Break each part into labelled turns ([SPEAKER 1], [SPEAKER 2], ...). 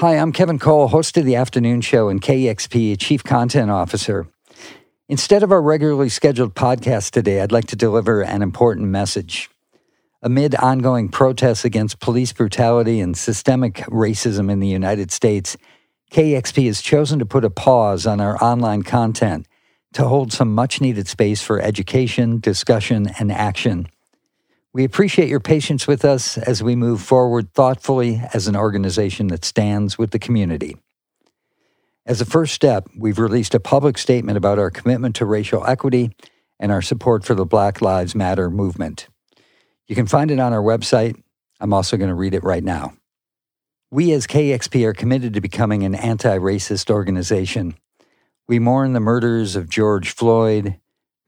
[SPEAKER 1] Hi, I'm Kevin Cole, host of the afternoon show and KEXP Chief Content Officer. Instead of our regularly scheduled podcast today, I'd like to deliver an important message. Amid ongoing protests against police brutality and systemic racism in the United States, KEXP has chosen to put a pause on our online content to hold some much needed space for education, discussion, and action. We appreciate your patience with us as we move forward thoughtfully as an organization that stands with the community. As a first step, we've released a public statement about our commitment to racial equity and our support for the Black Lives Matter movement. You can find it on our website. I'm also going to read it right now. We as KEXP are committed to becoming an anti racist organization. We mourn the murders of George Floyd,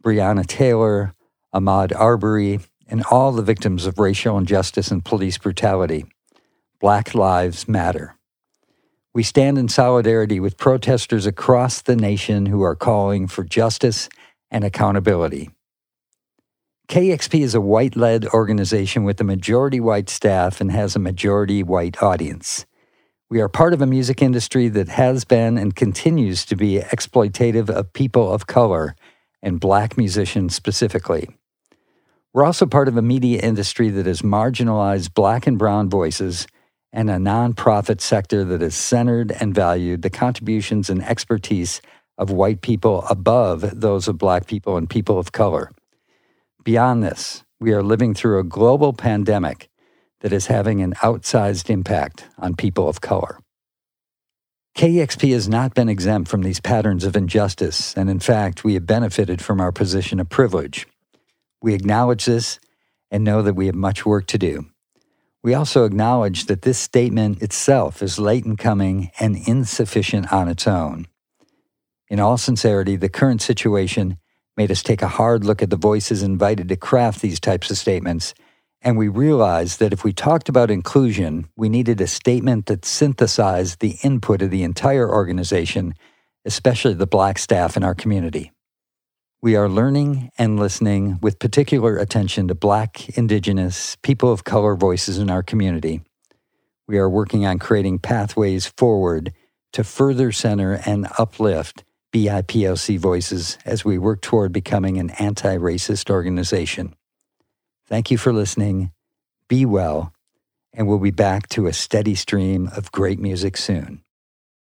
[SPEAKER 1] Breonna Taylor, Ahmaud Arbery, and all the victims of racial injustice and police brutality. Black Lives Matter. We stand in solidarity with protesters across the nation who are calling for justice and accountability. KEXP is a white led organization with a majority white staff and has a majority white audience. We are part of a music industry that has been and continues to be exploitative of people of color and black musicians specifically. We're also part of a media industry that has marginalized black and brown voices and a nonprofit sector that has centered and valued the contributions and expertise of white people above those of black people and people of color. Beyond this, we are living through a global pandemic that is having an outsized impact on people of color. KEXP has not been exempt from these patterns of injustice, and in fact, we have benefited from our position of privilege. We acknowledge this and know that we have much work to do. We also acknowledge that this statement itself is late in coming and insufficient on its own. In all sincerity, the current situation made us take a hard look at the voices invited to craft these types of statements, and we realized that if we talked about inclusion, we needed a statement that synthesized the input of the entire organization, especially the Black staff in our community. We are learning and listening with particular attention to Black, Indigenous, people of color voices in our community. We are working on creating pathways forward to further center and uplift BIPOC voices as we work toward becoming an anti racist organization. Thank you for listening. Be well, and we'll be back to a steady stream of great music soon.